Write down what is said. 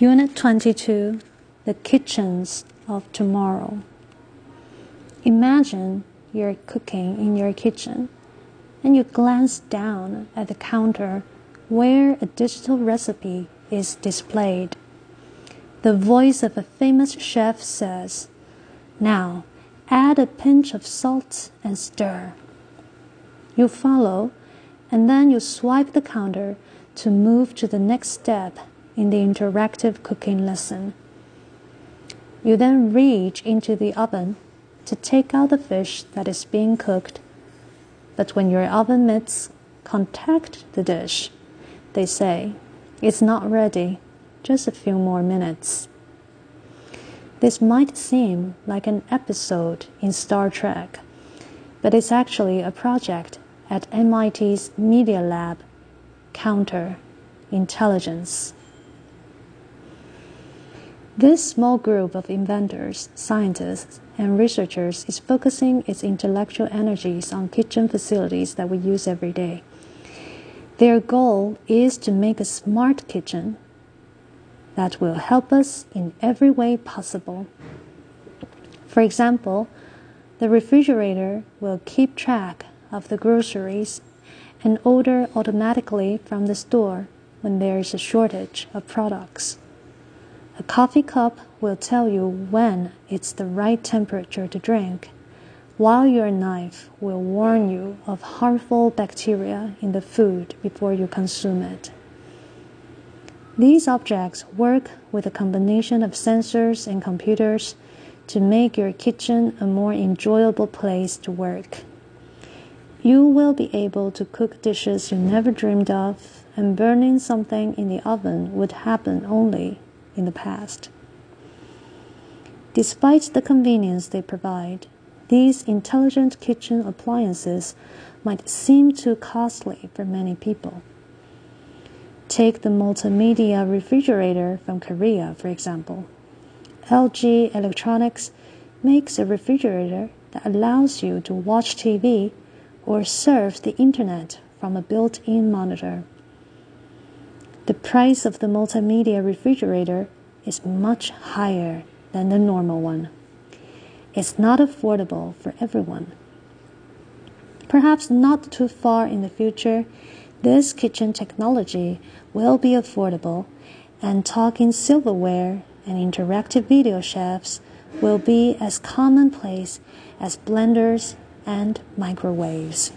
Unit 22 The Kitchens of Tomorrow. Imagine you're cooking in your kitchen and you glance down at the counter where a digital recipe is displayed. The voice of a famous chef says, Now add a pinch of salt and stir. You follow, and then you swipe the counter to move to the next step in the interactive cooking lesson. You then reach into the oven to take out the fish that is being cooked. But when your oven mitts contact the dish, they say, It's not ready, just a few more minutes. This might seem like an episode in Star Trek, but it's actually a project at MIT's Media Lab, Counter Intelligence. This small group of inventors, scientists, and researchers is focusing its intellectual energies on kitchen facilities that we use every day. Their goal is to make a smart kitchen that will help us in every way possible. For example, the refrigerator will keep track of the groceries and order automatically from the store when there is a shortage of products. A coffee cup will tell you when it's the right temperature to drink, while your knife will warn you of harmful bacteria in the food before you consume it. These objects work with a combination of sensors and computers to make your kitchen a more enjoyable place to work. You will be able to cook dishes you never dreamed of, and burning something in the oven would happen only in the past. Despite the convenience they provide, these intelligent kitchen appliances might seem too costly for many people. Take the multimedia refrigerator from Korea, for example. LG Electronics makes a refrigerator that allows you to watch TV or surf the internet from a built in monitor. The price of the multimedia refrigerator is much higher than the normal one. It's not affordable for everyone. Perhaps not too far in the future, this kitchen technology will be affordable, and talking silverware and interactive video chefs will be as commonplace as blenders and microwaves.